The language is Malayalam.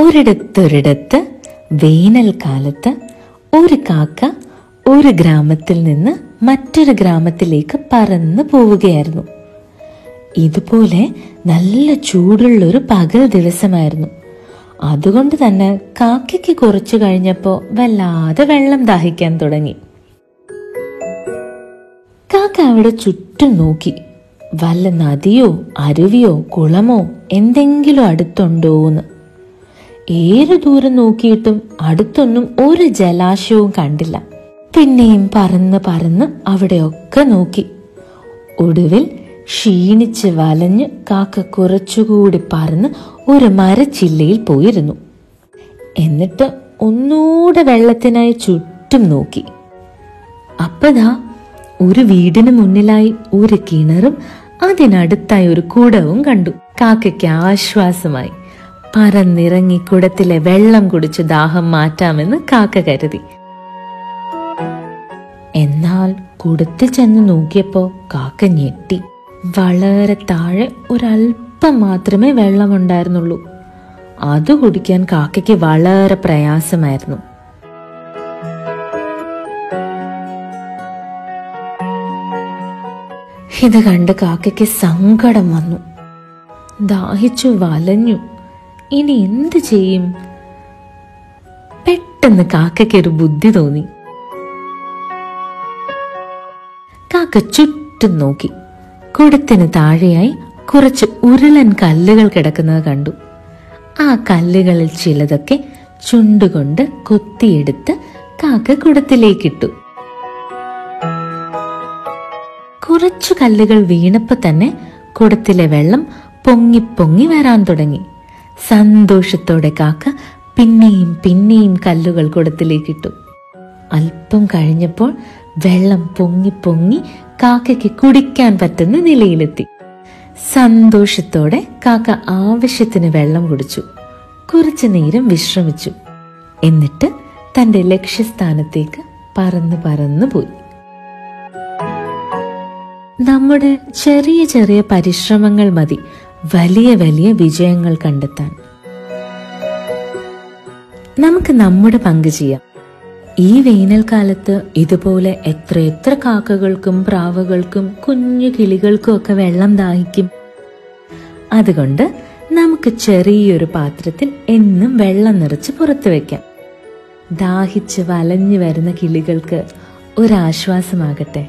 ഒരിടത്തൊരിടത്ത് വേനൽക്കാലത്ത് ഒരു കാക്ക ഒരു ഗ്രാമത്തിൽ നിന്ന് മറ്റൊരു ഗ്രാമത്തിലേക്ക് പറന്നു പോവുകയായിരുന്നു. ഇതുപോലെ നല്ല ചൂടുള്ളൊരു പകൽ ദിവസമായിരുന്നു. അതുകൊണ്ട് തന്നെ കാക്കയ്ക്ക് കുറച്ചു കഴിഞ്ഞപ്പോൾ വല്ലാതെ വെള്ളം ദാഹിക്കാൻ തുടങ്ങി. കാക്ക അവിടെ ചുറ്റും നോക്കി. വല്ല നദിയോ അരുവിയോ കുളമോ എന്തെങ്കിലും അടുത്തുണ്ടോന്ന്. ഏറെ ദൂരം നോക്കിയിട്ടും അടുത്തൊന്നും ഒരു ജലാശയവും കണ്ടില്ല. പിന്നെയും പറന്ന് പറന്ന് അവിടെയൊക്കെ നോക്കി. ഒടുവിൽ ക്ഷീണിച്ച് വലഞ്ഞ് കാക്ക കുറച്ചുകൂടി പറന്ന് ഒരു മരച്ചില്ലയിൽ പോയിരുന്നു. എന്നിട്ട് ഒന്നൂടെ വെള്ളത്തിനായി ചുറ്റും നോക്കി. അപ്പതാ ഒരു വീടിന് മുന്നിലായി ഒരു കിണറും അതിനടുത്തായി ഒരു കുടവും കണ്ടു. കാക്കയ്ക്ക് ആശ്വാസമായി. പറന്നിറങ്ങി കുടത്തിലെ വെള്ളം കുടിച്ച് ദാഹം മാറ്റാമെന്ന് കാക്ക കരുതി. എന്നാൽ കുടത്തിൽ ചെന്ന് നോക്കിയപ്പോ കാക്ക ഞെട്ടി. വളരെ താഴെ ഒരല്പം മാത്രമേ വെള്ളമുണ്ടായിരുന്നുള്ളൂ. അത് കുടിക്കാൻ കാക്കയ്ക്ക് വളരെ പ്രയാസമായിരുന്നു. ഇത് കണ്ട് കാക്കയ്ക്ക് സങ്കടം വന്നു. ദാഹിച്ചു വലഞ്ഞു. ഇനി എന്ത് ചെയ്യും? പെട്ടെന്ന് കാക്കയ്ക്ക് ഒരു ബുദ്ധി തോന്നി. കാക്ക ചുറ്റും നോക്കി. കുടത്തിന് താഴെയായി കുറച്ച് ഉരുളൻ കല്ലുകൾ കിടക്കുന്നത് കണ്ടു. ആ കല്ലുകളിൽ ചിലതൊക്കെ ചുണ്ടുകൊണ്ട് കൊത്തിയെടുത്ത് കാക്ക കുടത്തിലേക്കിട്ടു. കുറച്ചു കല്ലുകൾ വീണപ്പോ തന്നെ കുടത്തിലെ വെള്ളം പൊങ്ങി പൊങ്ങി വരാൻ തുടങ്ങി. സന്തോഷത്തോടെ കാക്ക പിന്നെയും പിന്നെയും കല്ലുകൾ കുടത്തിലേക്കിട്ടു അല്പം കഴിഞ്ഞപ്പോൾ വെള്ളം പൊങ്ങി പൊങ്ങി കാക്കയ്ക്ക് കുടിക്കാൻ പറ്റുന്ന നിലയിലെത്തി. സന്തോഷത്തോടെ കാക്ക ആവശ്യത്തിന് വെള്ളം കുടിച്ചു. കുറച്ചു നേരം വിശ്രമിച്ചു. എന്നിട്ട് തന്റെ ലക്ഷ്യസ്ഥാനത്തേക്ക് പറന്ന് പറന്നു പോയി. നമ്മുടെ ചെറിയ ചെറിയ പരിശ്രമങ്ങൾ മതി. വലിയ വലിയ വിജയങ്ങൾ കണ്ടെത്താൻ. നമുക്ക് നമ്മുടെ പങ്ക് ചെയ്യാം. ഈ വേനൽക്കാലത്ത് ഇതുപോലെ എത്ര എത്ര കാക്കകൾക്കും പ്രാവകൾക്കും കുഞ്ഞു കിളികൾക്കും ഒക്കെ വെള്ളം ദാഹിക്കും. അതുകൊണ്ട് നമുക്ക് ചെറിയൊരു പാത്രത്തിൽ എന്നും വെള്ളം നിറച്ച് പുറത്തു വെക്കാം. ദാഹിച്ച് വലഞ്ഞു വരുന്ന കിളികൾക്ക് ഒരാശ്വാസമാകട്ടെ.